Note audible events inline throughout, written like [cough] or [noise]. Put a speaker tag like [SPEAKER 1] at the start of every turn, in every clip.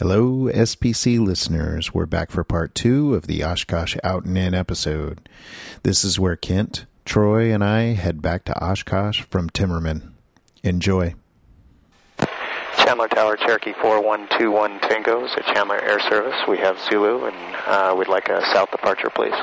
[SPEAKER 1] Hello, SPC listeners. We're back for part two of the Oshkosh Out and In episode. This is where Kent, Troy, and I head back to Oshkosh from Timmerman. Enjoy.
[SPEAKER 2] Chandler Tower, Cherokee 4121 Tangos at Chandler Air Service. We have Zulu, and uh, we'd like a south departure, please.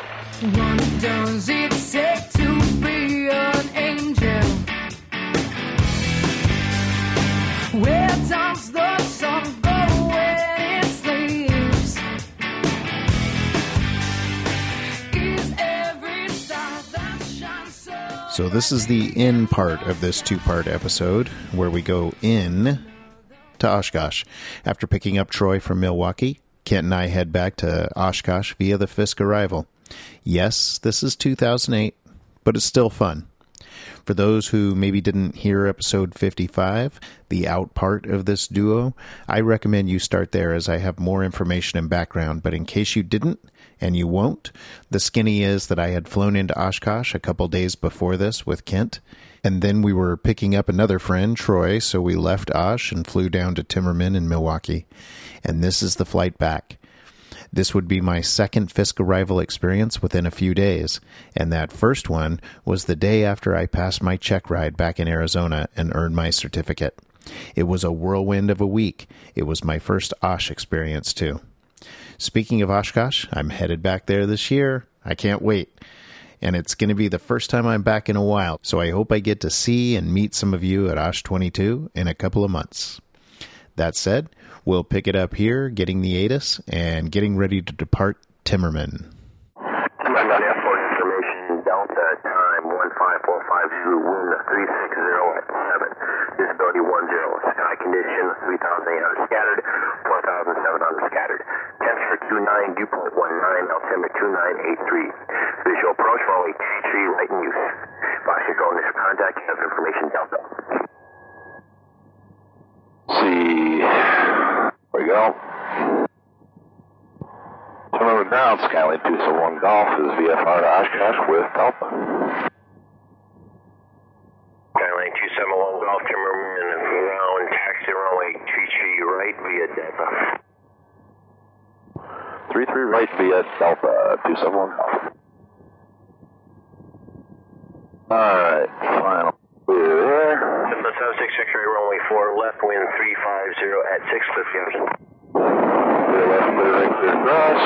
[SPEAKER 3] So
[SPEAKER 1] this is the in part of this two part episode where we go in to Oshkosh. After picking up Troy from Milwaukee, Kent and I head back to Oshkosh via the Fisk arrival. Yes, this is 2008, but it's still fun. For those who maybe didn't hear episode 55, the out part of this duo, I recommend you start there as I have more information and background. But in case you didn't, and you won't, the skinny is that I had flown into Oshkosh a couple days before this with Kent, and then we were picking up another friend, Troy, so we left Osh and flew down to Timmerman in Milwaukee. And this is the flight back. This would be my second Fisk arrival experience within a few days, and that first one was the day after I passed my check ride back in Arizona and earned my certificate. It was a whirlwind of a week. It was my first Osh experience, too. Speaking of Oshkosh, I'm headed back there this year. I can't wait. And it's going to be the first time I'm back in a while, so I hope I get to see and meet some of you at Osh 22 in a couple of months. That said, we'll pick it up here, getting the ATIS and getting ready to depart Timmerman.
[SPEAKER 4] Timberman on airport information, Delta time 15450, wind 360 at 7, visibility 10, sky condition 3,800 scattered, 19 Dewpoint 19 altimeter 2983. Visual approach runway 23 right in use. Fox your this contact you have information Delta.
[SPEAKER 5] See. There we go. Turnover down, Skyline two zero one Golf is VFR to Oshkosh with Delta.
[SPEAKER 4] Skyline 271 Golf, turn around, taxi runway 23 right via Delta.
[SPEAKER 5] 33 right via Alpha, 271 Golf. Alright, final. Clear there.
[SPEAKER 4] Delta 76 X-ray runway 4 left wind 350 at 6 Cliff Yost.
[SPEAKER 5] Clear left, clear right, clear cross.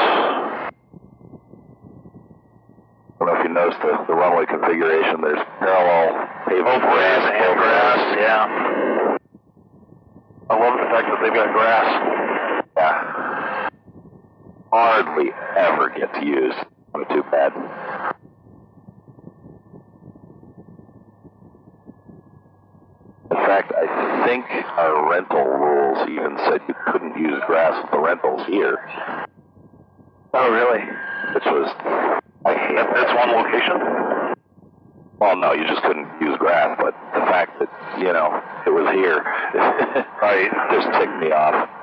[SPEAKER 5] I don't know if you noticed the, the runway configuration. There's parallel pavement. grass and grass, yeah. I love the fact that they've got grass. Hardly ever get to use on a too bad. In fact, I think our rental rules even said you couldn't use grass with the rentals here. Oh, really? Which was, I hate That's one location? Well, no, you just couldn't use grass, but the fact that, you know, it was here, [laughs] right, just ticked me off.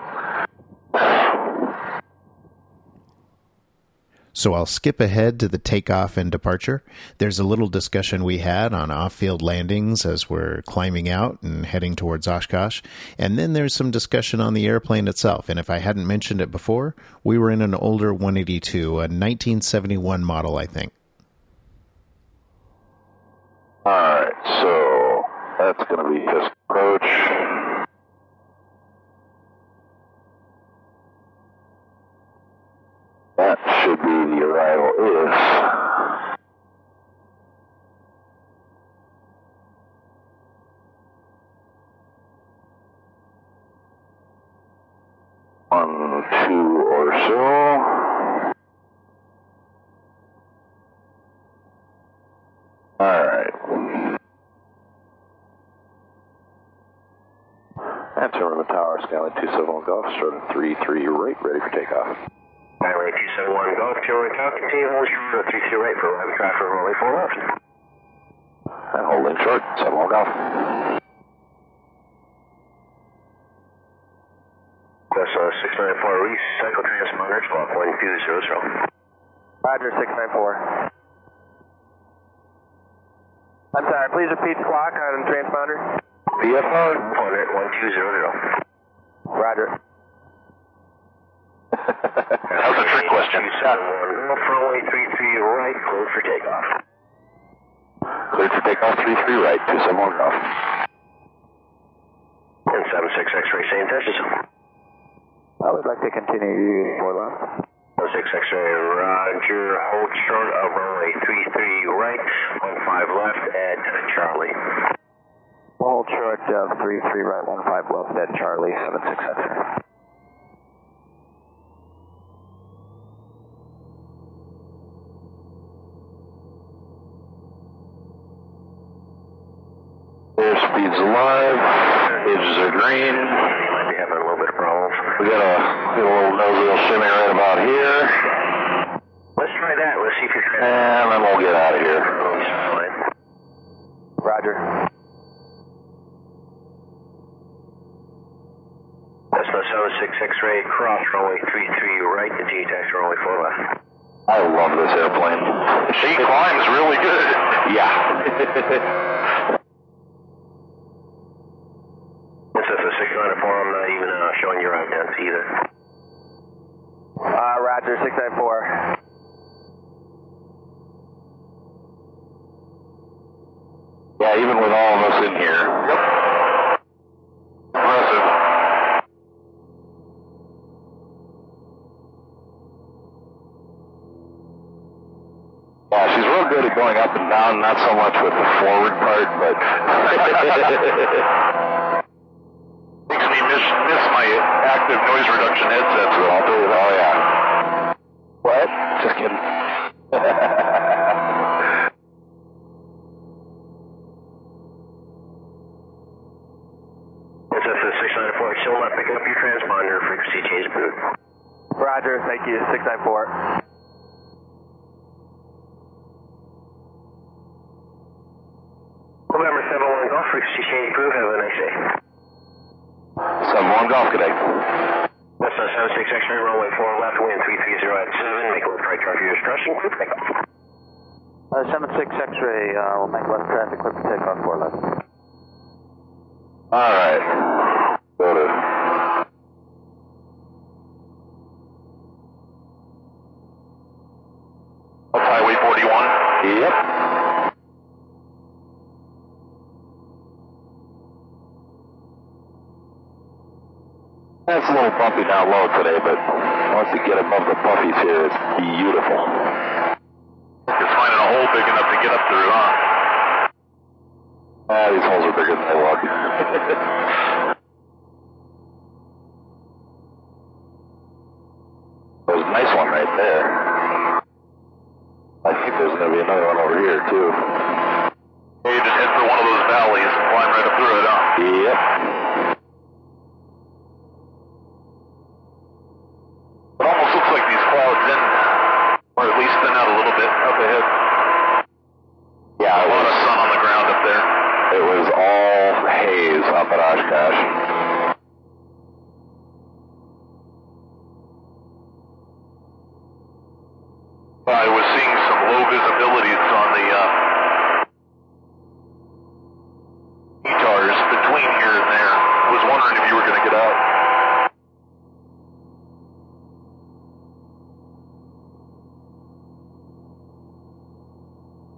[SPEAKER 1] So I'll skip ahead to the takeoff and departure. There's a little discussion we had on off field landings as we're climbing out and heading towards Oshkosh. And then there's some discussion on the airplane itself. And if I hadn't mentioned it before, we were in an older 182, a 1971 model, I think.
[SPEAKER 5] Alright, so that's going to be his approach. That should be the arrival is. One, two or so. Alright. And turn the tower, Skyline 271 Golf, starting 3-3 right, ready for takeoff.
[SPEAKER 4] Skyline 271 Golf, Timmerman Tower, continue hold short 32 right for rapid traffic runway 4 left.
[SPEAKER 5] And hold in short, 71 Golf.
[SPEAKER 4] That's uh, 694 recycle transponder, block 1200.
[SPEAKER 6] Roger, 694. I'm sorry, please repeat squawk on transponder.
[SPEAKER 4] VFR 1200.
[SPEAKER 6] Roger. [laughs]
[SPEAKER 5] That's a trick question.
[SPEAKER 4] 271 Golf, runway 33 right, cleared for takeoff.
[SPEAKER 5] Cleared for takeoff 33 right, 271 golf.
[SPEAKER 4] And 76 X-ray, same touches.
[SPEAKER 6] I would like to continue for left.
[SPEAKER 4] 76 X-ray, roger, hold short of runway 33 right, 15 left at Charlie.
[SPEAKER 6] Hold short of 3 3 right, 1 5 left at Charlie, 76 X-ray.
[SPEAKER 5] Airspeed's alive. Gauges are green.
[SPEAKER 4] Might be having a little bit of problems.
[SPEAKER 5] We got a, we got a little nose wheel shimmy right about here.
[SPEAKER 4] Let's try that. Let's see if you're
[SPEAKER 5] And then we'll get out of here.
[SPEAKER 6] Roger.
[SPEAKER 4] Cessna 76 X-ray, cross runway 33 right, continue taxi runway 4 left.
[SPEAKER 5] I love this airplane. She climbs really good. Yeah. [laughs] [laughs]
[SPEAKER 4] This is a 694, I'm not even uh, showing you route dents either.
[SPEAKER 6] Uh, Roger, 694.
[SPEAKER 5] yeah, even with all of us in here. Yep. Impressive. Yeah, she's real good at going up and down, not so much with the forward part, but makes me miss miss my active noise reduction headsets. I'll tell you that. Oh yeah. What? Just kidding.
[SPEAKER 4] This is a 694, still not picking up your transponder, frequency change boot.
[SPEAKER 6] Roger, thank you, 694.
[SPEAKER 4] November 71 Golf, frequency change boot, have a nice day.
[SPEAKER 5] Seven one golf today.
[SPEAKER 4] That's a 76 X-ray, runway 4 left, wind 330 at 7, make a left right traffic discretion, clear for takeoff.
[SPEAKER 6] Uh, 76 X-ray, uh, we'll make left traffic, clear for takeoff, 4 left.
[SPEAKER 5] All right. Go to. That's Highway 41? Yep. It's bumpy down low today, but once you get above the buffies here, it's beautiful. Just finding a hole big enough to get up through, huh? Ah, these holes are bigger than they look. [laughs] There's a nice one right there. I think there's going to be another one over here, too. Yeah, you just head for one of those valleys and climb right up through it, huh? Yep. It almost looks like these clouds in, or at least thin out a little bit up ahead. Yeah, a lot of sun on the ground up there. It was all haze up at Oshkosh. I was seeing some low visibilities on the uh, METARs between here and there. Was wondering if you were going to get out.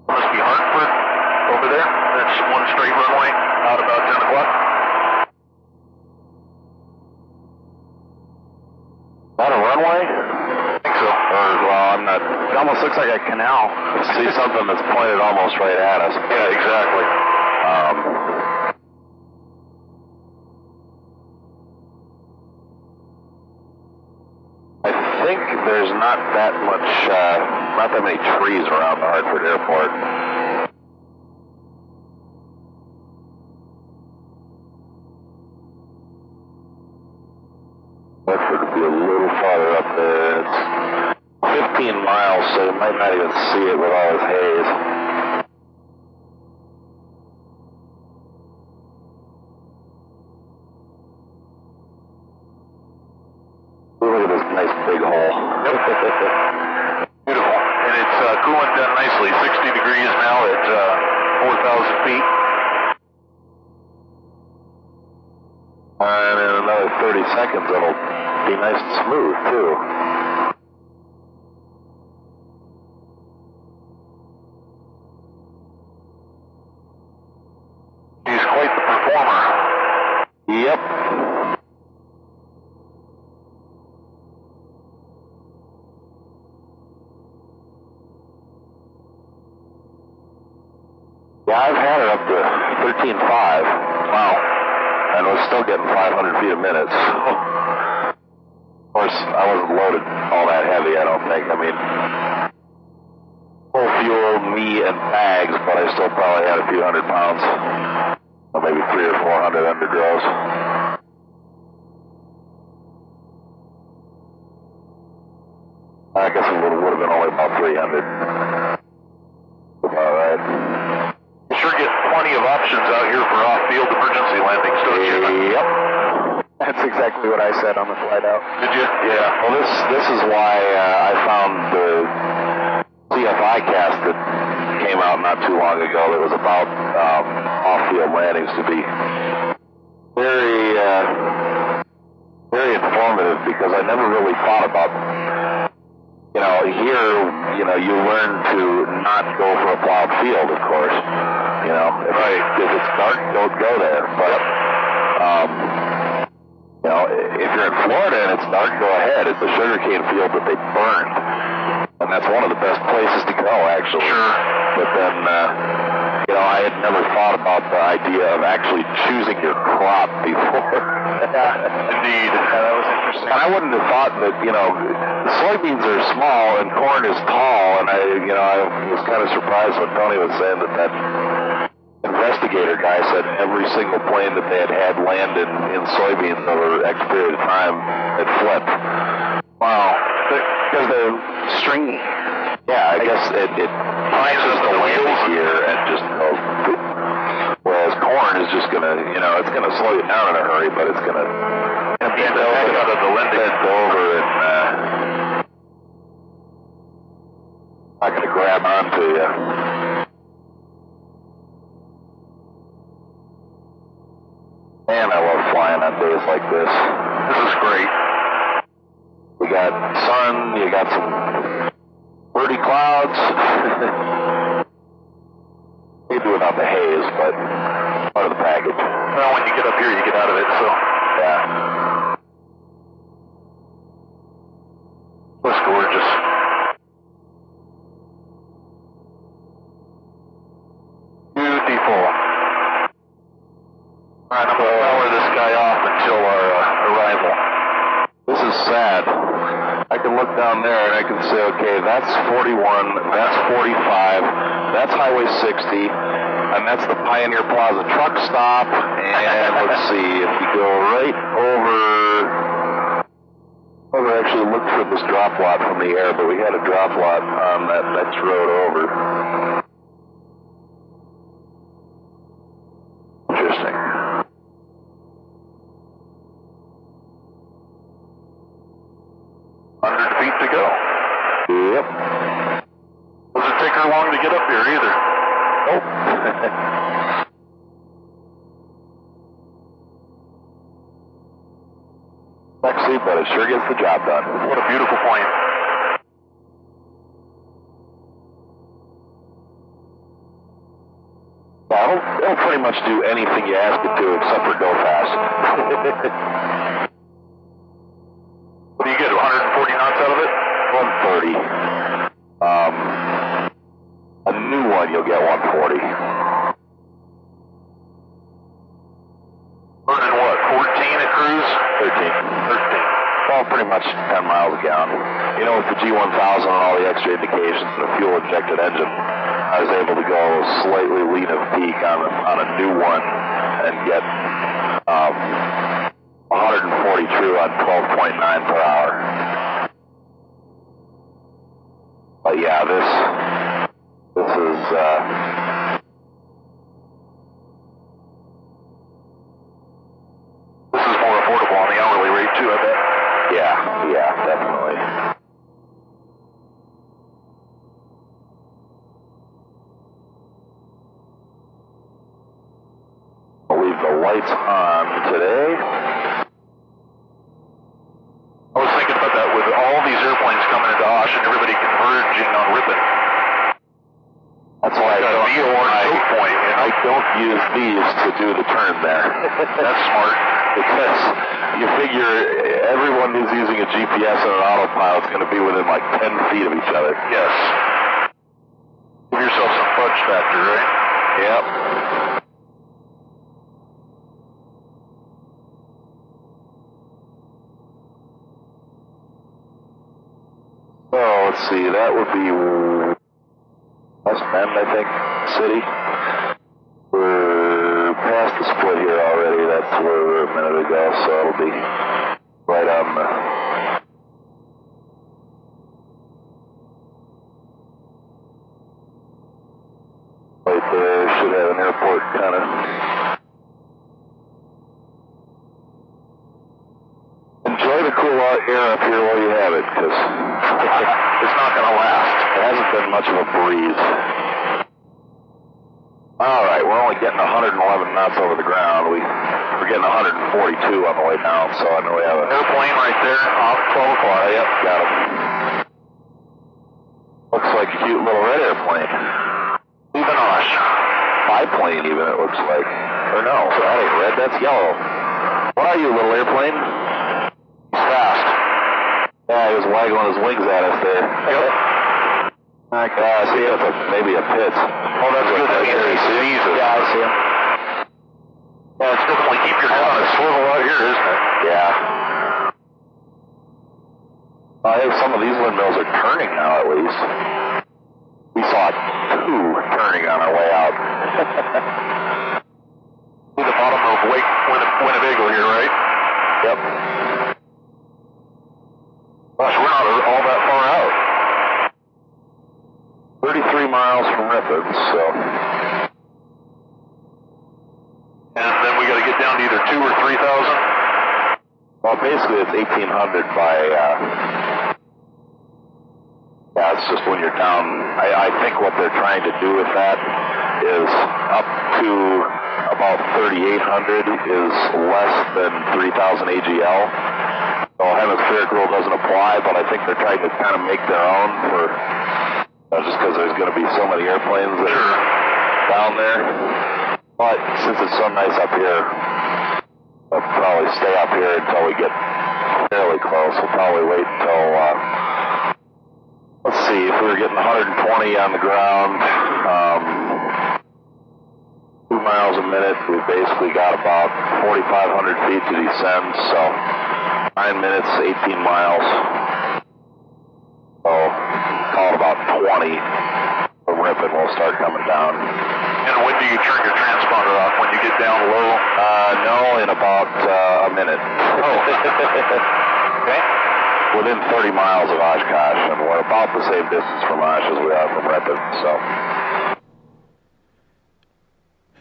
[SPEAKER 5] Must be Hartford over there. That's one straight runway out about 10 o'clock. That a runway? I think so. Or, well, I'm not. It almost looks like a canal. See something that's pointed almost right at us. Yeah, exactly. Um, I think there's not that much, uh, not that many trees around the Hartford Airport. Hartford would be a little farther up there. It's 15 miles, so you might not even see it with all this haze. Look at this nice big hole. Beautiful. And it's uh, cooling down nicely. 60 degrees now at uh, 4,000 feet. And in another 30 seconds, it'll be nice and smooth, too. Yeah, I've had it up to 13.5. Wow. And was still getting 500 feet a minute. So, of course, I wasn't loaded all that heavy, I don't think. I mean, full fuel, me, and bags, but I still probably had a few hundred pounds. Or maybe three or four hundred under gross. I guess it would, would have been only about 300. All right.
[SPEAKER 7] You sure get plenty of options out here for off-field emergency landings, don't you?
[SPEAKER 5] Yep.
[SPEAKER 6] That's exactly what I said on the flight out.
[SPEAKER 7] Did you?
[SPEAKER 5] Yeah. Well, this this is why uh, I found the CFI cast that came out not too long ago that was about um, off-field landings to be very uh, very informative because I never really thought about. You know, here, you know, you learn to not go for a plowed field, of course. You know, if,
[SPEAKER 7] Right.
[SPEAKER 5] if it's dark, don't go there. But um, you know, if you're in Florida and it's dark, go ahead. It's the sugarcane field that they burned. And that's one of the best places to go, actually.
[SPEAKER 7] Sure.
[SPEAKER 5] But then, uh, you know, I had never thought about the idea of actually choosing your crop [laughs] before.
[SPEAKER 7] yeah, Indeed.
[SPEAKER 6] Yeah, that was interesting.
[SPEAKER 5] And I wouldn't have thought that, you know, soybeans are small and corn is tall. And I, you know, I was kind of surprised when Tony was saying that that investigator guy said every single plane that they had had land in, in soybeans over X period of time had flipped. Wow. Because they're stringy. Yeah, I guess it, it rises the landing here and just goes. boop. Whereas corn is just gonna, you know, it's gonna slow you down in a hurry, but it's gonna
[SPEAKER 7] And bend the out of the
[SPEAKER 5] bend over and uh, not gonna grab onto you. Man, I love flying on days like this.
[SPEAKER 7] This is great.
[SPEAKER 5] We got sun, you got some pretty clouds. [laughs] Maybe without the haze, but part of the package.
[SPEAKER 7] Well, when you get up here, you get out of it, so.
[SPEAKER 5] Yeah.
[SPEAKER 7] Looks gorgeous. Beautiful. All right, I'm going to power this guy off until our uh, arrival.
[SPEAKER 5] This is sad. I can look down there and I can say, okay, that's 41, that's 45, that's Highway 60, and that's the Pioneer Plaza truck stop. And let's see, if we go right over, never actually looked for this drop lot from the air, but we had a drop lot on that next road over. Interesting.
[SPEAKER 7] Hundred feet to go.
[SPEAKER 5] Yep.
[SPEAKER 7] Doesn't take her long to get up here either.
[SPEAKER 5] Nope. Sexy, but it sure gets the job done.
[SPEAKER 7] What a beautiful plane.
[SPEAKER 5] Yeah, it'll, it'll pretty much do anything you ask it to except for go fast.
[SPEAKER 7] What do you get? 140 knots out of it?
[SPEAKER 5] 130. Um, a new one, you'll get 140.
[SPEAKER 7] Burning what? 14 at cruise?
[SPEAKER 5] 13.
[SPEAKER 7] 13.
[SPEAKER 5] Well, pretty much 10 miles a gallon. You know, with the G1000 and all the extra indications and the fuel injected engine, I was able to go slightly lean of peak on a, on a new one and get um, 140 true on 12.9 per hour. But yeah, this this is uh,
[SPEAKER 7] This is more affordable on the hourly rate too, I bet.
[SPEAKER 5] yeah, yeah, definitely. I'll leave the lights on today.
[SPEAKER 7] I was thinking about that with all these airplanes coming into Osh and everybody converging on Ripon.
[SPEAKER 5] That's why I
[SPEAKER 7] Like a
[SPEAKER 5] don't,
[SPEAKER 7] VOR
[SPEAKER 5] I,
[SPEAKER 7] choke point, you know?
[SPEAKER 5] I don't use these to do the turn there.
[SPEAKER 7] That's smart.
[SPEAKER 5] because you figure everyone who's using a GPS and an autopilot is going to be within like 10 feet of each other.
[SPEAKER 7] Yes. Give yourself some fudge factor, right?
[SPEAKER 5] Yep. So let's see, that would be West I think, city. We're past the split here already. That's where we were a minute ago, so it'll be right on the. 42 on the way down, so I know we have an airplane right there off 12 o'clock. Yep, got him. Looks like a cute little red airplane. Even on biplane, even it looks like. Or no, that ain't red, that's yellow. What are you, little airplane? He's fast. Yeah, he was waggling his wings at us there. Yep. I, I see him. Maybe a pit. Oh, that's good. That he sees. Yeah, I see him your a here, isn't it? Yeah. I think some of these windmills are turning now, at least. We saw two turning on our way out. [laughs]
[SPEAKER 7] To the bottom of Wake Winne- Winnebago here, right?
[SPEAKER 5] Yep. Gosh, we're not all that far out. 33 miles from Ripon, so.
[SPEAKER 7] And then we got to get down to either two or three thousand.
[SPEAKER 5] Well, basically, it's 1800 by. Uh, yeah, it's just when you're down. I, I think what they're trying to do with that is up to about 3800 is less than 3000 AGL. So hemispheric rule doesn't apply, but I think they're trying to kind of make their own for uh, just because there's going to be so many airplanes that are down there. But since it's so nice up here, probably stay up here until we get fairly close. We'll probably wait until, uh, let's see, if we were getting 120 on the ground, um, two miles a minute, we basically got about 4,500 feet to descend, so nine minutes, 18 miles. So, call it about 20. The we'll start coming down.
[SPEAKER 7] And when do you turn your transponder off? When you get down low?
[SPEAKER 5] Uh, no, in about uh, a minute.
[SPEAKER 7] Oh. [laughs]
[SPEAKER 5] okay. Within 30 miles of Oshkosh, and we're about the same distance from Osh as we are from Ripon, so.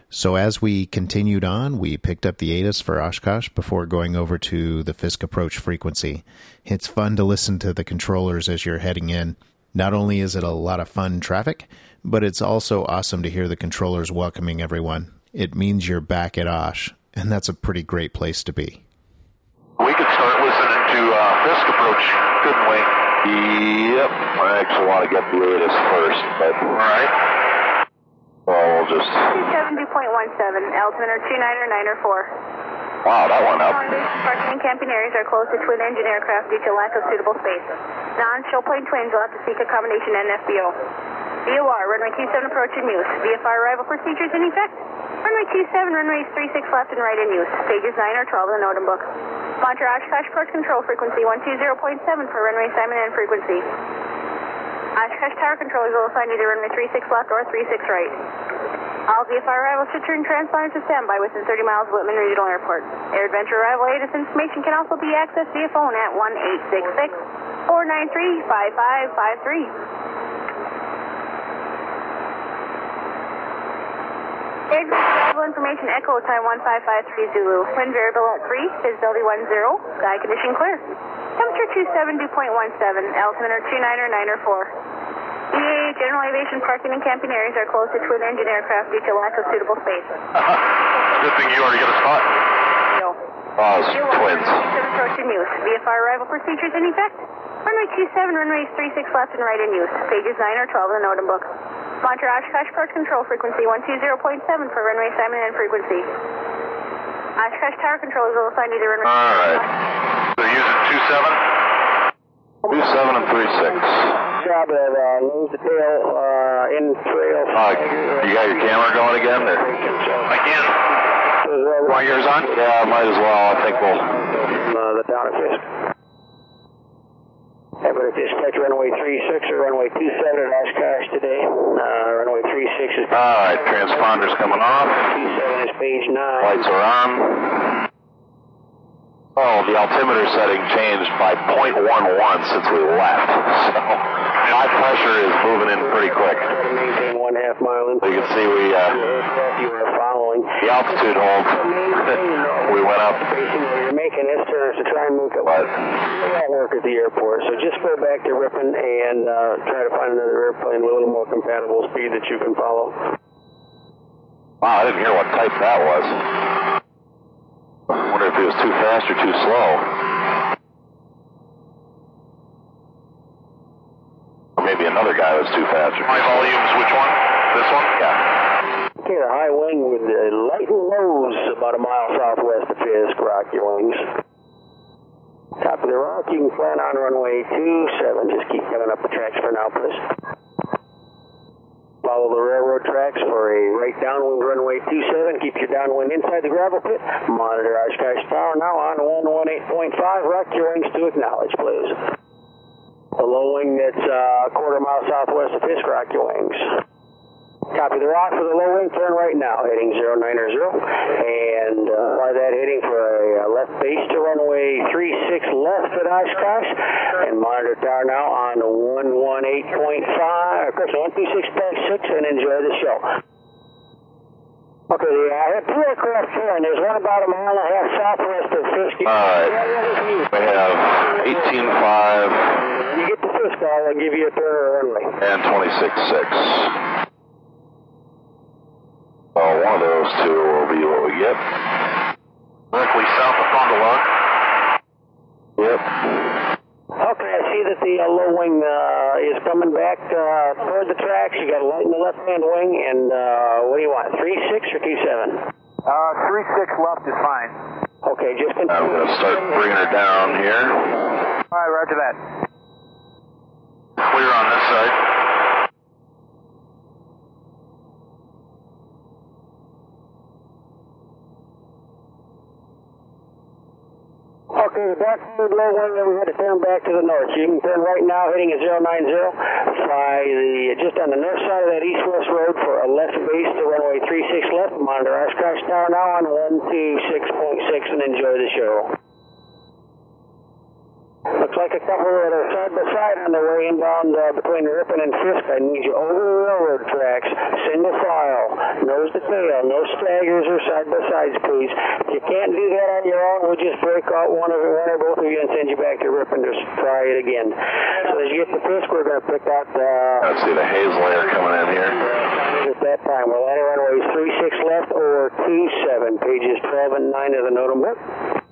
[SPEAKER 1] So as we continued on, we picked up the ATIS for Oshkosh before going over to the Fisk approach frequency. It's fun to listen to the controllers as you're heading in. Not only is it a lot of fun traffic, but it's also awesome to hear the controllers welcoming everyone. It means you're back at Osh, and that's a pretty great place to be.
[SPEAKER 7] We could start listening to uh, Fisk approach, couldn't we?
[SPEAKER 5] Yep. I actually want to get the ATIS first, but.
[SPEAKER 7] All right.
[SPEAKER 5] So we'll just.
[SPEAKER 8] 272.17, altimeter 299er 4.
[SPEAKER 5] Wow, that went up.
[SPEAKER 8] Foundation parking and camping areas are closed to twin engine aircraft due to lack of suitable space. Non-show plane twins will have to seek accommodation at NFBO. VOR, runway 27 approach in use. VFR arrival procedures in effect. Runway 27, runways 36 left and right in use. Stages 9 or 12 in the NOTAM book. Monitor Oshkosh approach control frequency 120.7 for runway Simon and frequency. Oshkosh tower controllers will assign either runway 36 left or 36 right. All VFR arrivals should turn transponders to standby within 30 miles of Wittman Regional Airport. AirVenture arrival ATIS information can also be accessed via phone at 1 493 5553. Exit travel information echo time 1553 Zulu. Wind variable at 3, visibility 10, sky condition clear. Temperature 272.17, altimeter 299er 4. EAA general aviation parking and camping areas are closed to twin engine aircraft due to lack of suitable space. [laughs]
[SPEAKER 7] Good thing you already got a spot.
[SPEAKER 8] Yo.
[SPEAKER 5] Oh, it's twins.
[SPEAKER 8] approach in use. VFR arrival procedures in effect. Runway 27, runways 36 left and right in use. Stages 9 or 12 in the NOTAM book. Monitor Oshkosh approach control frequency 120.7 for runway Simon N frequency. Oshkosh tower Control is will assign either runway.
[SPEAKER 5] All right.
[SPEAKER 7] They're using two seven.
[SPEAKER 5] Two seven and three six.
[SPEAKER 6] job of uh, nose to tail uh, in trail.
[SPEAKER 5] Uh, you got your camera going again? Or?
[SPEAKER 7] I can.
[SPEAKER 6] Uh,
[SPEAKER 5] Want yours on? Yeah, might as well. I think we'll.
[SPEAKER 6] uh, the town of Fisk. Hey, but if dispatch runway 36 or runway 27 at Oshkosh today, uh, runway 36 is
[SPEAKER 5] All right, transponder's coming off.
[SPEAKER 6] 27 is page 9.
[SPEAKER 5] Lights are on. Oh, the altimeter setting changed by 0.11 since we left. [laughs] So high pressure is moving in pretty quick.
[SPEAKER 6] Try to maintain one half mile in.
[SPEAKER 5] You can see we uh,
[SPEAKER 6] you are following.
[SPEAKER 5] the altitude hold. [laughs] we went up.
[SPEAKER 6] You're making this turn to try and move it.
[SPEAKER 5] What?
[SPEAKER 6] Work at the airport, so just go back to Ripon and uh, try to find another airplane with a little more compatible speed that you can follow.
[SPEAKER 5] Wow, I didn't hear what type that was. I wonder if it was too fast or too slow. Or maybe another guy was too fast. Or
[SPEAKER 7] My volume's which one? This one?
[SPEAKER 5] Yeah.
[SPEAKER 6] Okay, the high wing with the light and lows about a mile southwest of Fisk. Rock your wings. Top of the rock, you can plan on runway 27. Just keep coming up the tracks for now, please. Follow the railroad tracks for a right downwind runway 27. Keep your downwind inside the gravel pit. Monitor Oshkosh Tower now on 118.5. Rock your wings to acknowledge, please. The low wing that's uh, a quarter mile southwest of Fisk, rock your wings. Copy the rock for the low wing, turn right now, heading 090, and uh, by that heading for a uh, left base to runway 36 left at Oshkosh, and monitor tower now on 118.5, of course 126.6, and enjoy the show. Okay, I have two aircraft here, and there's one about a mile and a half southwest of Fisk.
[SPEAKER 5] All right. We have 18.5
[SPEAKER 6] You get to Fisk, I'll give you a turn runway.
[SPEAKER 5] and 26.6. So one of those two will be what we get.
[SPEAKER 7] Directly south of Fond du Lac.
[SPEAKER 5] Yep.
[SPEAKER 6] Okay, I see that the uh, low wing uh, is coming back uh, toward the tracks. You got a light in the left hand wing, and uh, what do you want? Three six or two seven?
[SPEAKER 9] Uh, three six left is fine.
[SPEAKER 6] Okay, just
[SPEAKER 5] I'm going to start bringing her down here.
[SPEAKER 9] All right, roger that.
[SPEAKER 7] Clear on this side.
[SPEAKER 6] Okay, the dark third low wing, then we had to turn back to the north. You can turn right now, heading at 090. Fly the just on the north side of that east-west road for a left base to runway 36 left. Monitor Oshkosh Tower now on 126.6 and enjoy the show. Like a couple that are side by side on their way inbound uh, between Ripon and Fisk. I need you over the railroad tracks, single file, nose to tail, no staggers or side by sides, please. If you can't do that on your own, we'll just break out one of one or both of you and send you back to Ripon to try it again. So as you get to Fisk, we're going to pick out uh,
[SPEAKER 5] Let's see the Hazel air coming in here.
[SPEAKER 6] at that time. We're landing runways 36 left or 27, pages 12 and 9 of the book.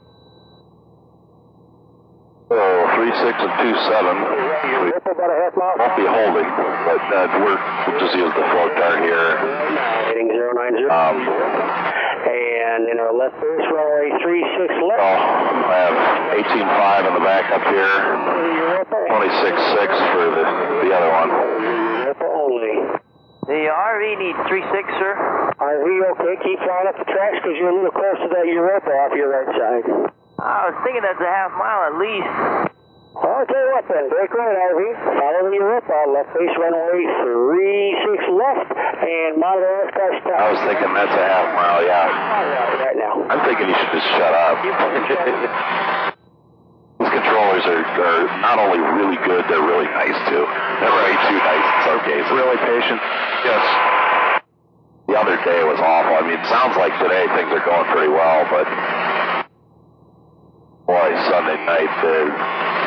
[SPEAKER 5] So three six and two seven. We
[SPEAKER 6] Rip about a half mile.
[SPEAKER 5] won't be holding, but uh, we're, we'll just use the float dart here.
[SPEAKER 6] Heading 090.
[SPEAKER 5] Um,
[SPEAKER 6] and in our left base runway 36 left.
[SPEAKER 5] oh, I have eighteen five in the back up here. Twenty six six for the the other one.
[SPEAKER 6] Napa only.
[SPEAKER 9] The RV needs three six, sir.
[SPEAKER 6] RV okay, keep flying up the tracks because you're a little close to that Europa off your right side.
[SPEAKER 9] I was thinking that's a half mile at least.
[SPEAKER 6] Well, I'll tell you what then, break right RV, follow the Europa, left base runway 36 left, and monitor Oshkosh Tower.
[SPEAKER 5] I was thinking that's a half mile. Yeah.
[SPEAKER 6] Right now.
[SPEAKER 5] I'm thinking you should just shut up. These controllers are, are not only really good, they're really nice too. They're way too nice in some cases. Really patient. Yes. The other day was awful. I mean, it sounds like today things are going pretty well, but boy, Sunday night, uh,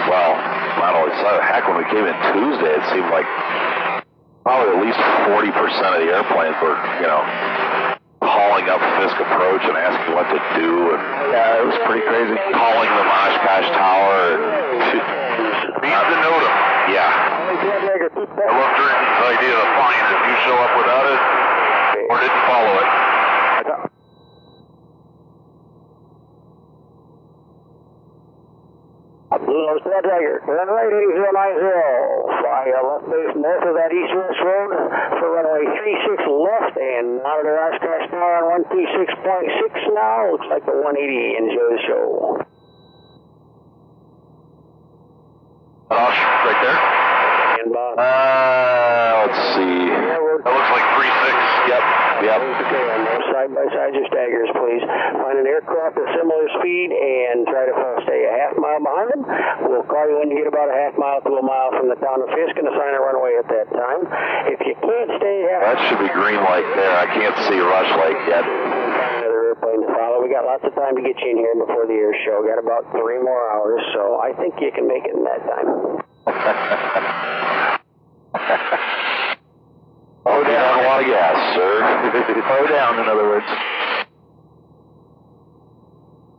[SPEAKER 5] well, not only Sunday, heck, when we came in Tuesday, it seemed like probably at least 40% of the airplanes were, you know, calling up Fisk Approach and asking what to do, and yeah, it was pretty crazy. Calling the Oshkosh Tower, and
[SPEAKER 7] to note 'em.
[SPEAKER 5] yeah,
[SPEAKER 7] I love Jordan's idea of flying if you show up without it or didn't follow it.
[SPEAKER 6] To that dragger. Right 8090. Fly uh, left base north of that east-west road for runway 36 left and monitor Oshkosh Tower on 126.6 now. Looks like the 180. Enjoy the show.
[SPEAKER 7] Osh, right there.
[SPEAKER 6] And Bob.
[SPEAKER 5] Uh, let's see.
[SPEAKER 7] That looks like three six.
[SPEAKER 5] Yep, yep.
[SPEAKER 6] Okay, side by sides or staggers, please. Find an aircraft of similar speed and try to stay a half mile behind them. We'll call you when you get about a half mile to a mile from the town of Fisk and assign a runway at that time. If you can't stay half
[SPEAKER 5] That should be green light there. I can't see Rush Lake yet.
[SPEAKER 6] another airplane to follow. We got lots of time to get you in here before the air show. Got about three more hours, so I think you can make it in that time. [laughs]
[SPEAKER 5] Oh, down a lot of gas, sir. [laughs]
[SPEAKER 9] Slow down, in other words.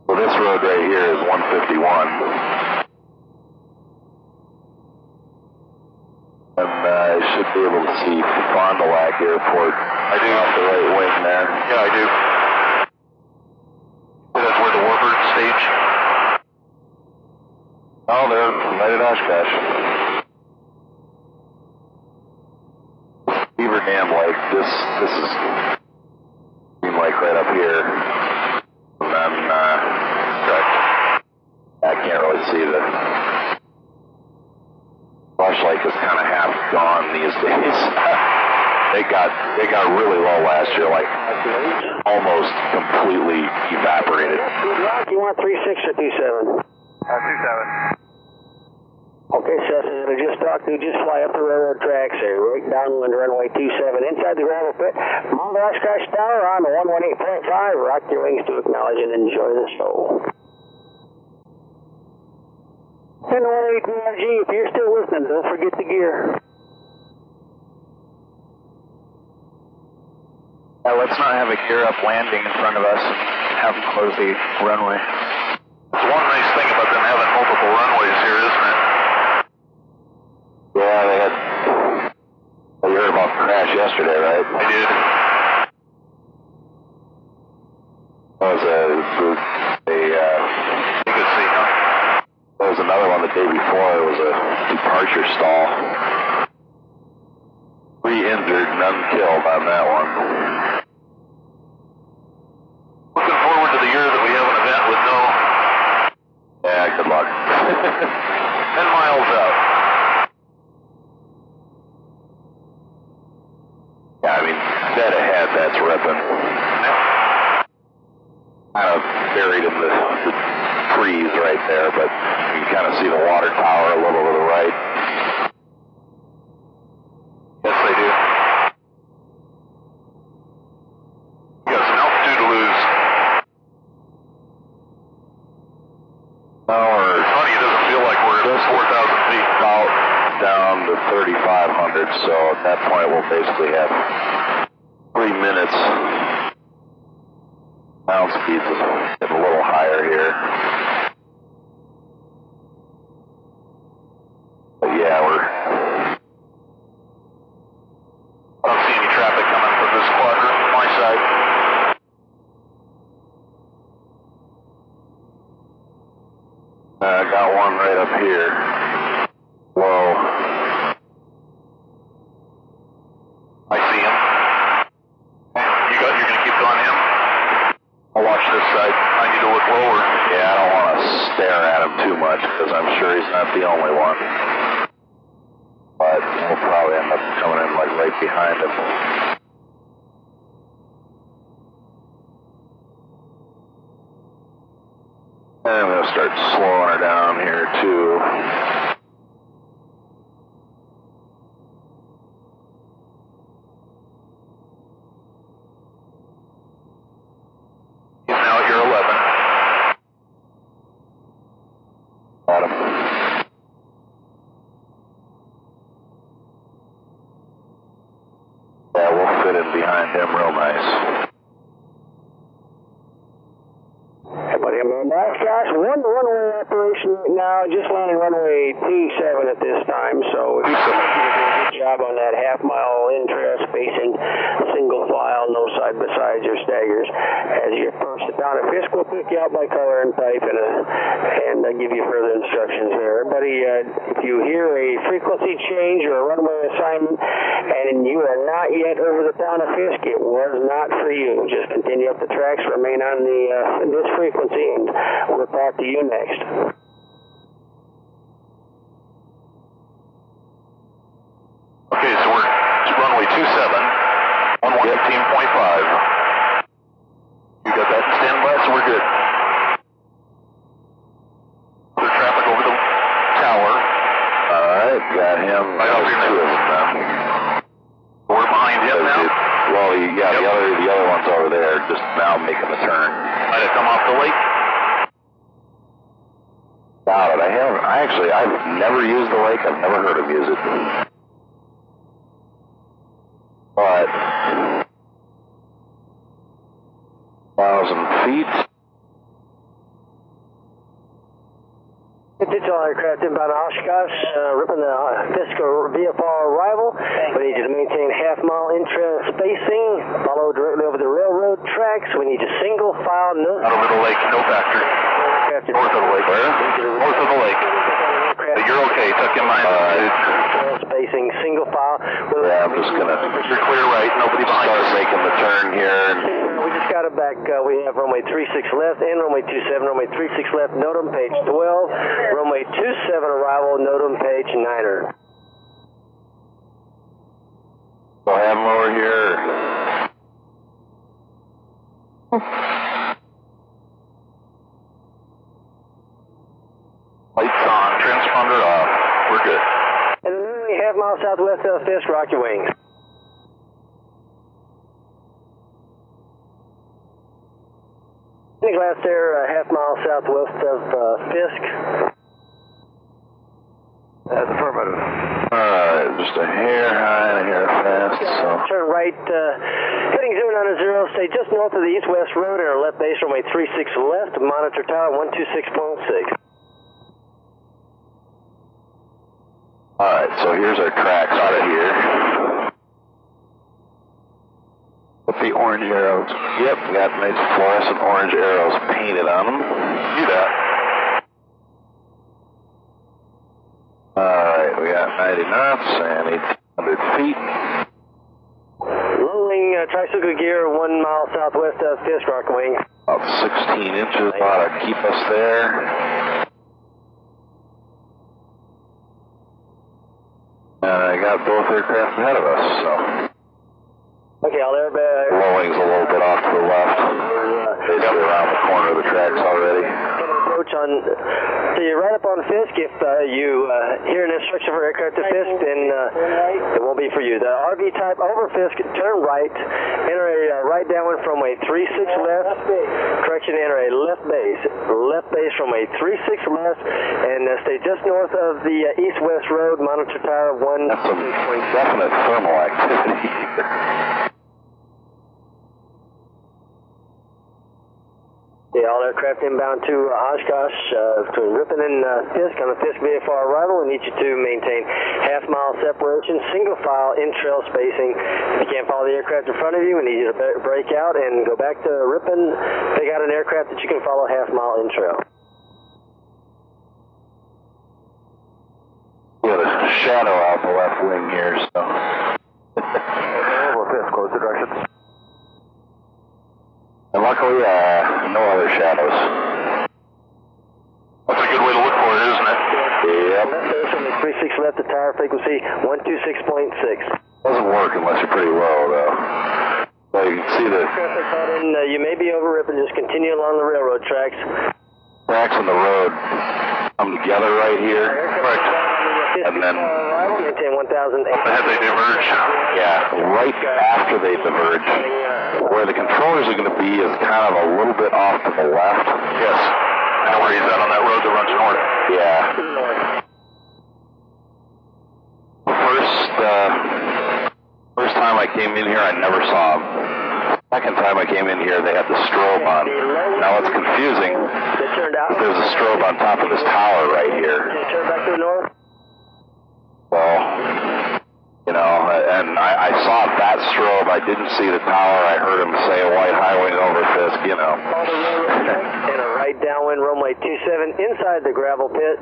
[SPEAKER 5] Well, this road right here is 151. And uh, I should be able to see Fond du Lac Airport. I do. Off the right wing there.
[SPEAKER 7] Yeah, I do. That's where the Warbird stage.
[SPEAKER 5] Oh, they're right at Oshkosh. Beaver Dam Lake. This this is Green Lake right up here. And then uh, I can't really see the flashlight is kind of half gone these [laughs] days. they got they got really low last year, like almost completely evaporated.
[SPEAKER 6] Good luck. You want 36 or 27?
[SPEAKER 9] Uh, two seven.
[SPEAKER 6] Okay, Cessna, I just talked to, just fly up the railroad tracks there, right downwind runway 27, inside the gravel pit. Mount Oshkosh Tower on the 118.5. Rock your wings to acknowledge and enjoy the show. And 118 G, if you're still listening, don't forget the gear.
[SPEAKER 9] Uh, let's not have a gear up landing in front of us and have them close the runway.
[SPEAKER 7] One nice thing about them having multiple runways here, it?
[SPEAKER 5] Yeah, they had. You heard about the crash yesterday, right?
[SPEAKER 7] I did.
[SPEAKER 5] That was a, a uh,
[SPEAKER 7] You could see, huh?
[SPEAKER 5] there was another one the day before. It was a departure stall. Three injured, none killed on that one.
[SPEAKER 7] Looking forward to the year that we have an event with no
[SPEAKER 5] Yeah, good luck. [laughs] [laughs]
[SPEAKER 7] 10 miles out.
[SPEAKER 5] yeah, I mean, dead ahead, Ripon. Kind of buried in the, the trees right there, but you can kind of see the water tower a little to the right.
[SPEAKER 7] Yes, they do. You got some altitude to lose.
[SPEAKER 5] Or
[SPEAKER 7] Funny, it doesn't feel like we're at 4,000 feet.
[SPEAKER 5] about down to 3,500. So at that point, we'll basically have three minutes. Sound speeds is getting a little higher here. But yeah, we're
[SPEAKER 7] I don't see any traffic coming from this quadrant on my side.
[SPEAKER 5] uh, got one right up here. Low.
[SPEAKER 7] I see him. You got, you're gonna keep going him? I'll watch this side. I need to look lower.
[SPEAKER 5] Yeah, I don't want to stare at him too much because I'm sure he's not the only one. But we'll probably end up coming in like right behind him. And I'm going to start slowing her down here too.
[SPEAKER 7] He's now at your 11.
[SPEAKER 5] Got him. Behind him real nice.
[SPEAKER 6] I'm on One runway operation right now. Just landing runway T7 at this time. So if you can do a good job on that half mile in trail spacing, single
[SPEAKER 10] file, no side by sides or staggers. As you approach town of Fisk, we'll pick you out by color and type and, uh, and uh, give you further instructions there. Everybody, uh, if you hear a frequency change or a runway assignment and you are not yet over the town of Fisk, it was not for you. Just continue up the tracks, remain on the uh, this frequency, and we'll talk to you next.
[SPEAKER 7] Okay, so we're it's runway 27, 115.5. You got that in standby, so we're good. Other traffic over the tower.
[SPEAKER 5] All right, got him.
[SPEAKER 7] Right over
[SPEAKER 5] There's
[SPEAKER 7] here.
[SPEAKER 5] two of them now.
[SPEAKER 7] We're behind him now.
[SPEAKER 5] Well, you- yeah, the
[SPEAKER 7] Yep.
[SPEAKER 5] other the other one's over there, just now making the turn.
[SPEAKER 7] Might have come off the lake.
[SPEAKER 5] Doubt it. I haven't. I actually, I've never used the lake. I've never heard him use it. But thousand feet.
[SPEAKER 10] Digital aircraft inbound Oshkosh, uh, ripping the uh, Fisk VFR arrival. We need you to maintain half mile intra spacing, follow directly over the railroad tracks. We need you single file, no
[SPEAKER 7] Out over the lake, no factory.
[SPEAKER 10] aircraft.
[SPEAKER 7] North of the lake. Where? North of the lake. But you're okay. Tuck in mind.
[SPEAKER 10] Rail spacing, single file. With
[SPEAKER 5] Yeah, I'm just gonna
[SPEAKER 7] You're clear right. Nobody behind
[SPEAKER 5] start
[SPEAKER 7] us.
[SPEAKER 5] making the turn here. And
[SPEAKER 10] We just got it back. Uh, we have runway 36 left and runway 27. Runway 36 left, NOTAM page 12. Runway 27 arrival, NOTAM page 9er.
[SPEAKER 5] we'll have him over here.
[SPEAKER 7] Lights on. Transponder off. We're good.
[SPEAKER 10] And then only southwest of Fisk, rock your wings. Any glass there, a half mile southwest of uh, Fisk. That's affirmative.
[SPEAKER 5] Alright, just a hair high and a hair fast, so.
[SPEAKER 10] Turn right, uh, heading 090, stay just north of the east-west road and our left base, runway 36 left, monitor tower 126.6.
[SPEAKER 5] Alright, so here's our tracks out of here. With the orange arrows. Yep, we got nice fluorescent orange arrows painted on them.
[SPEAKER 7] Do that.
[SPEAKER 5] Alright, we got 90 knots and 800 feet.
[SPEAKER 10] Lowering uh, tricycle gear one mile southwest of Fisk, rock Wing.
[SPEAKER 5] About 16 inches ought to keep us there. And I got both aircraft ahead of us, so.
[SPEAKER 10] Okay, all airbag.
[SPEAKER 5] Lowing's a little bit off to the left. Basically around the corner of the tracks already.
[SPEAKER 10] approach on. So you're right up on Fisk. If uh, you uh, hear an instruction for aircraft to Fisk, then uh, it won't be for you. The RV type over Fisk, turn right, enter a uh, right downwind from a 36 left. Correction, enter a left base. Left base from a 36 left, and uh, stay just north of the uh, east-west road. Monitor tower one.
[SPEAKER 5] That's some definite thermal activity. [laughs]
[SPEAKER 10] Yeah, all aircraft inbound to uh, Oshkosh uh, between Ripon and uh, Fisk on the Fisk VFR arrival. We need you to maintain half mile separation, single file in trail spacing. If you can't follow the aircraft in front of you, we need you to ba- break out and go back to Ripon, pick out an aircraft that you can follow half mile in trail.
[SPEAKER 5] We got a shadow out the left wing here, so. [laughs]
[SPEAKER 10] Over Fisk, close the directions.
[SPEAKER 5] And luckily, uh, no other shadows.
[SPEAKER 7] That's a good way to look for it, isn't it?
[SPEAKER 5] Yep.
[SPEAKER 10] Left base from the 36 left to tower frequency 126.6.
[SPEAKER 5] Doesn't work unless you're pretty low, though. So you can see the
[SPEAKER 10] Aircraft that's caught in, uh, you may be over Ripon, just continue along the railroad tracks.
[SPEAKER 5] tracks in the road come together right here.
[SPEAKER 10] Right.
[SPEAKER 5] And then-
[SPEAKER 10] maintain 1,008.
[SPEAKER 7] Ahead they diverge.
[SPEAKER 5] Yeah, right after they diverge. Where the controllers are going to be is kind of a little bit off to the left.
[SPEAKER 7] Yes. I know where he's at on that road that runs north.
[SPEAKER 5] Yeah. First, uh, first time I came in here, I never saw them. Second time I came in here, they had the strobe on. Now it's confusing.
[SPEAKER 10] They turned out.
[SPEAKER 5] There's a strobe on top of this tower right here. Well, you know, and I, I saw that strobe. I didn't see the tower. I heard him say a white highway over Fisk, you know. [laughs]
[SPEAKER 10] and a right downwind runway 27 inside the gravel pit.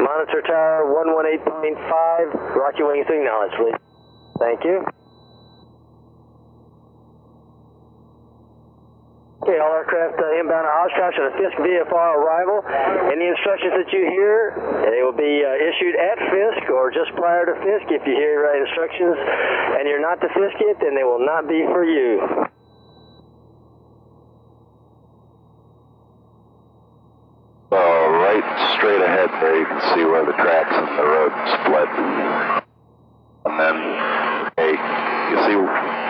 [SPEAKER 10] Monitor tower 118.5. Rocky wings to acknowledge, please. Thank you. Okay, all aircraft uh, inbound to Oshkosh on a Fisk VFR arrival. Any instructions that you hear, they will be uh, issued at Fisk or just prior to Fisk. If you hear uh, instructions and you're not to Fisk it, then they will not be for you.
[SPEAKER 5] So right straight ahead there, you can see where the tracks and the road split. And then, okay, you see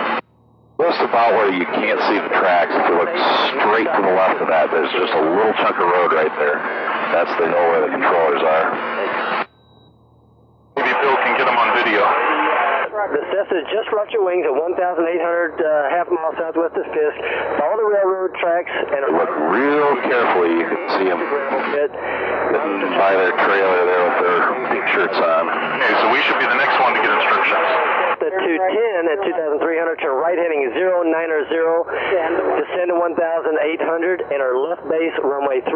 [SPEAKER 5] just about where you can't see the tracks. If you look straight to the left of that, there's just a little chunk of road right there. That's the hill where the controllers are.
[SPEAKER 7] Maybe Bill can get them on video.
[SPEAKER 10] The Cessna just rocked your wings at 1,800 uh, half mile southwest of Fisk. Follow the railroad tracks and
[SPEAKER 5] Look real carefully, you can see them
[SPEAKER 10] pit.
[SPEAKER 5] sitting by their trailer there with their pink shirts on.
[SPEAKER 7] Okay, so we should be the next one to get instructions.
[SPEAKER 10] The 210 at 2,300 turn right heading 090, descend to 1,800, and our left base runway 36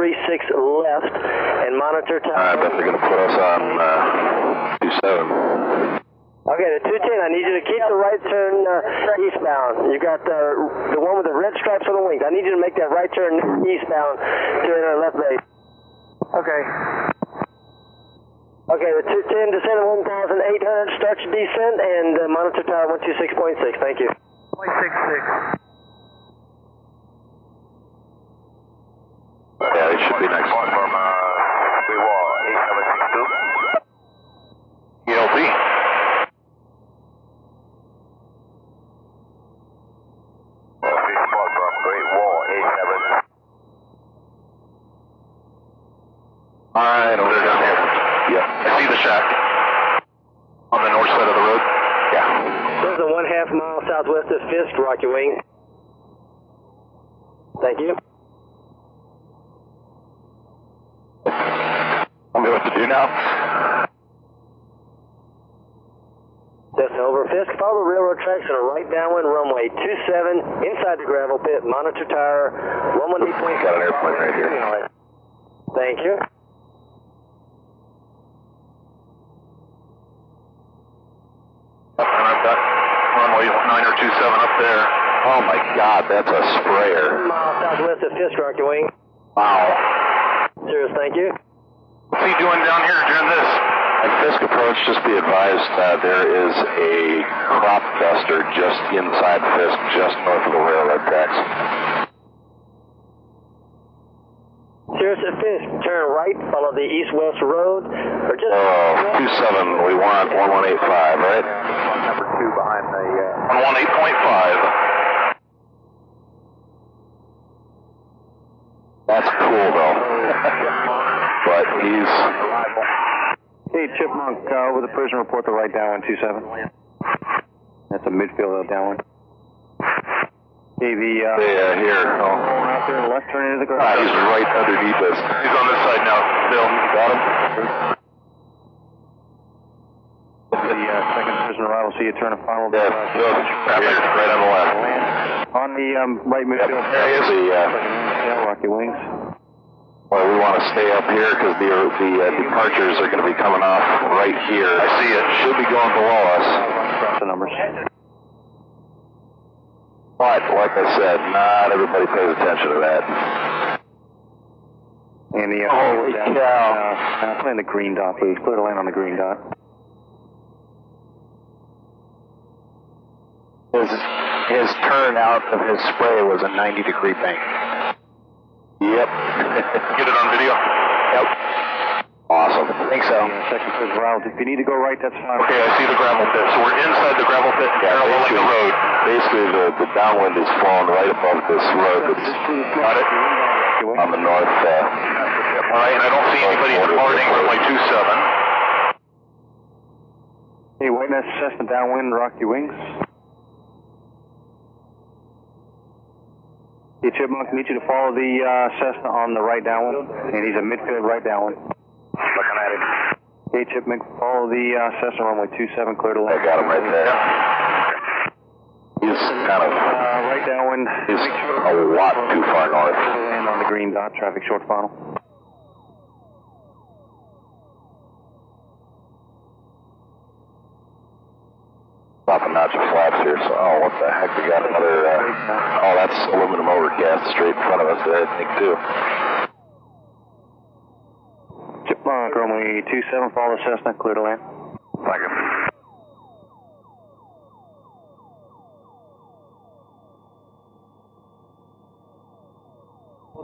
[SPEAKER 10] left, and monitor
[SPEAKER 5] I
[SPEAKER 10] time.
[SPEAKER 5] bet they're going to put us on uh, 27.
[SPEAKER 10] Okay, the 210, I need you to keep the right turn uh, eastbound. You got the the one with the red stripes on the wings. I need you to make that right turn eastbound to enter left base. Okay. Okay, the 210 descend to 1,800, start your descent, and uh, monitor tower 126.6. Thank you.
[SPEAKER 9] 0.66.
[SPEAKER 5] Yeah, they should be next.
[SPEAKER 7] From uh, Bay Wall, 8762. ELP.
[SPEAKER 11] Big spot from Great Wall, 87.
[SPEAKER 5] All right, over
[SPEAKER 7] They're down
[SPEAKER 5] there.
[SPEAKER 7] here.
[SPEAKER 5] Yep.
[SPEAKER 7] I see the shack on the north side of the road.
[SPEAKER 5] Yeah.
[SPEAKER 10] This is a one half mile southwest of Rocky Wing. Thank you.
[SPEAKER 5] Me what to do now.
[SPEAKER 10] Cessna over Fisk. Follow the railroad tracks on a right downwind runway 27 inside the gravel pit. Monitor tower 118.5.
[SPEAKER 5] Got an airplane right here.
[SPEAKER 10] Thank you. Yes, Rocky Wing.
[SPEAKER 5] Wow.
[SPEAKER 10] Cirrus, thank you.
[SPEAKER 7] What's he doing down here during this?
[SPEAKER 5] At Fisk approach, just be advised that there is a crop duster just inside Fisk, just north of the railroad tracks.
[SPEAKER 10] Cirrus at Fisk, turn right, follow the east-west road, or just...
[SPEAKER 5] Oh, 27, we want 1185, right?
[SPEAKER 9] Number 2 behind the... Uh...
[SPEAKER 5] 1185. He's
[SPEAKER 9] hey, Chipmunk, uh, over the prison report, the right downwind 27. That's a midfield downwind. Hey, the. Uh,
[SPEAKER 5] yeah, here. Oh.
[SPEAKER 9] out there, left turn into the
[SPEAKER 5] Ah,
[SPEAKER 9] garage.
[SPEAKER 5] he's right underneath us.
[SPEAKER 7] He's on this side now. Bill.
[SPEAKER 5] Got him?
[SPEAKER 9] The uh, second prison arrival, see you turn a final.
[SPEAKER 5] Yeah, Bill, right, on the left.
[SPEAKER 9] On the um, right
[SPEAKER 5] Yep,
[SPEAKER 9] midfield.
[SPEAKER 5] there he is. The, uh,
[SPEAKER 9] Yeah, Rocky Wings.
[SPEAKER 5] Well, we want to stay up here because the, the uh, departures are going to be coming off right here. I see it. Should be going below us.
[SPEAKER 9] The numbers.
[SPEAKER 5] But, like I said, not everybody pays attention to that.
[SPEAKER 9] And the. Uh,
[SPEAKER 5] Holy
[SPEAKER 9] down,
[SPEAKER 5] cow.
[SPEAKER 9] Uh, uh, playing the green dot, please. Clear the land on the green dot.
[SPEAKER 12] His, his turn out of his spray was a 90 degree bank.
[SPEAKER 5] Yep. [laughs]
[SPEAKER 7] Get it on video.
[SPEAKER 12] Yep.
[SPEAKER 5] awesome.
[SPEAKER 12] I think so.
[SPEAKER 9] The second prison arrival. If you need to go right, that's fine.
[SPEAKER 7] Okay, I see the gravel pit. So we're inside the gravel pit, yeah, paralleling the road.
[SPEAKER 5] Basically, the, the downwind is flowing right above this road that's
[SPEAKER 7] Got it?
[SPEAKER 5] on the north. Uh,
[SPEAKER 7] All right, and I don't see anybody departing runway 27.
[SPEAKER 9] Hey, witness Cessna downwind, Rocky Wings. Hey, Chipmunk, need you to follow the uh, Cessna on the right downwind, and he's a midfield right downwind.
[SPEAKER 11] Looking at him.
[SPEAKER 9] Hey, Chipmunk, follow the uh, Cessna runway 27, clear to land.
[SPEAKER 5] I got him right there. He's kind of
[SPEAKER 9] Uh, right downwind.
[SPEAKER 5] he's a lot too far north.
[SPEAKER 9] Land on the green dot, traffic short final.
[SPEAKER 5] A notch of flaps here, so oh, what the heck? We got another. Uh, oh, that's aluminum overcast straight in front of us, I think, too.
[SPEAKER 9] Chipmunk, runway 27, follow the Cessna, clear to land.
[SPEAKER 5] Thank you.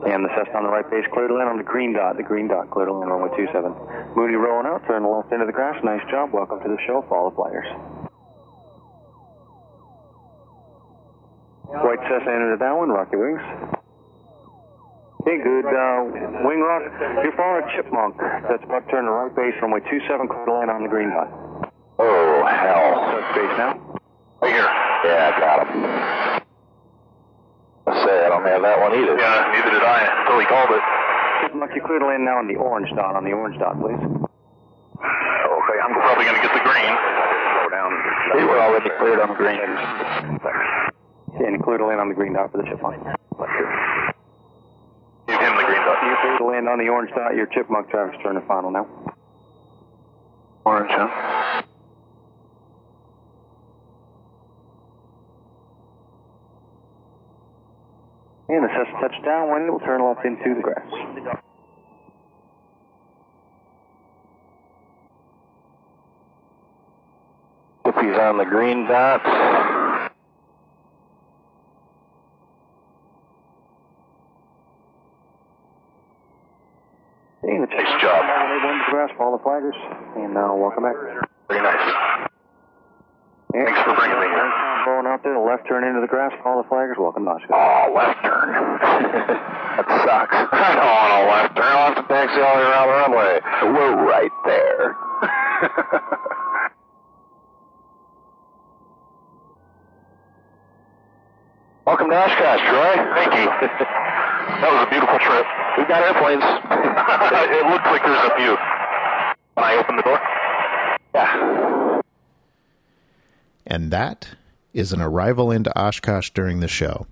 [SPEAKER 9] And the Cessna on the right base, clear to land on the green dot. The green dot, clear to land, runway 27. Mooney rolling out, turn left into the grass. Nice job. Welcome to the show. Follow the flyers. White Cessna into that one, rocky wings. Okay, good. Uh, wing rock, you're following a chipmunk. That's about to turn to right base, runway 27, clear to land on the green dot.
[SPEAKER 5] Oh, hell.
[SPEAKER 9] Touch base now.
[SPEAKER 5] Right here. Yeah, I got him. I say, I don't have that one either.
[SPEAKER 7] Yeah, neither did I until he called it.
[SPEAKER 9] Chipmunk, you clear to land now on the orange dot. On the orange dot, please.
[SPEAKER 7] Okay, I'm probably going to get the green. Slow down.
[SPEAKER 5] We were already cleared on the green.
[SPEAKER 9] And clear to land on the green dot for the chipmunk.
[SPEAKER 7] Give him the green dot.
[SPEAKER 9] You clear to land on the orange dot. Your chipmunk turn to final now.
[SPEAKER 5] Orange, huh?
[SPEAKER 9] And the Cessna touch when It will turn left into the grass.
[SPEAKER 5] If he's on the green dot.
[SPEAKER 9] And the
[SPEAKER 7] Nice job.
[SPEAKER 9] They won the grass. Follow the flaggers. And now welcome back.
[SPEAKER 7] Very nice.
[SPEAKER 9] And
[SPEAKER 7] Thanks for bringing me here.
[SPEAKER 9] Going out there, left turn into the grass. Follow the flaggers. Welcome, Oshkosh.
[SPEAKER 5] Oh, left turn. [laughs] that sucks. I don't want a left turn. I'll have to taxi all the way around the runway. We're right there. [laughs] Welcome to Oshkosh, Troy.
[SPEAKER 7] Thank you. [laughs] That was a beautiful trip.
[SPEAKER 5] We've got airplanes.
[SPEAKER 7] it looks like there's a few. Can I open the door?
[SPEAKER 5] yeah.
[SPEAKER 1] And that is an arrival into Oshkosh during the show.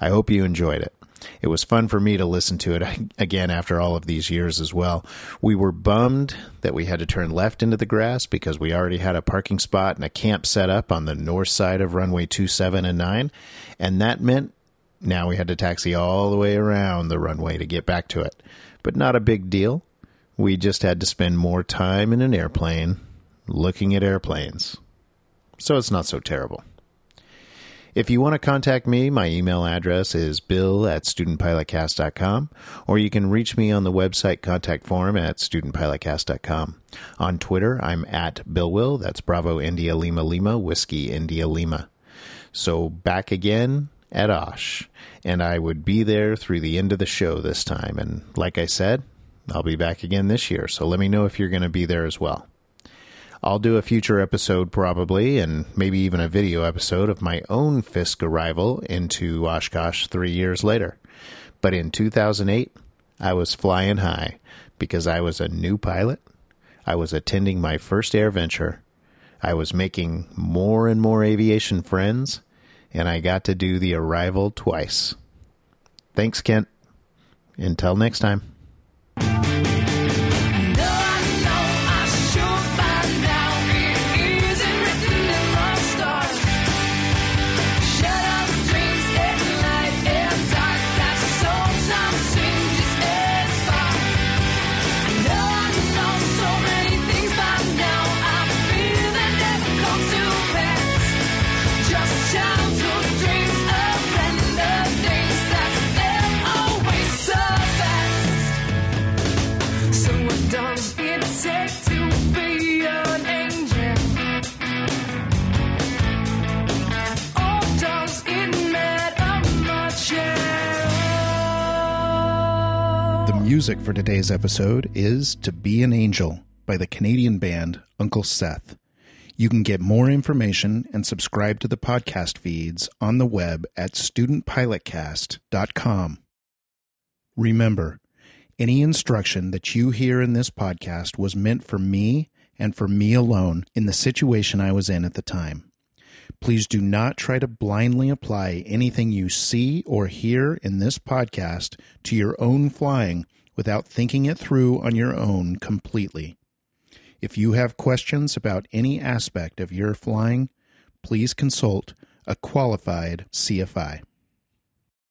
[SPEAKER 1] I hope you enjoyed it. It was fun for me to listen to it [laughs] again after all of these years as well. We were bummed that we had to turn left into the grass because we already had a parking spot and a camp set up on the north side of runway 27 and 9, and that meant now we had to taxi all the way around the runway to get back to it. But not a big deal. We just had to spend more time in an airplane looking at airplanes. So it's not so terrible. If you want to contact me, my email address is bill at studentpilotcast.com, or you can reach me on the website contact form at studentpilotcast.com. On Twitter, I'm at Bill Wil. That's Bravo India Lima Lima, Whiskey India Lima. So back again at Osh, and I would be there through the end of the show this time. And like I said, I'll be back again this year, so let me know if you're going to be there as well. I'll do a future episode probably, and maybe even a video episode of my own Fisk arrival into Oshkosh three years later. But in 2008, I was flying high because I was a new pilot. I was attending my first AirVenture. I was making more and more aviation friends, and I got to do the arrival twice. Thanks, Kent. Until next time.
[SPEAKER 13] Music for today's episode is To Be an Angel by the Canadian band Uncle Seth. You can get more information and subscribe to the podcast feeds on the web at studentpilotcast.com. Remember, any instruction that you hear in this podcast was meant for me and for me alone in the situation I was in at the time. Please do not try to blindly apply anything you see or hear in this podcast to your own flying without thinking it through on your own completely. If you have questions about any aspect of your flying, please consult a qualified CFI.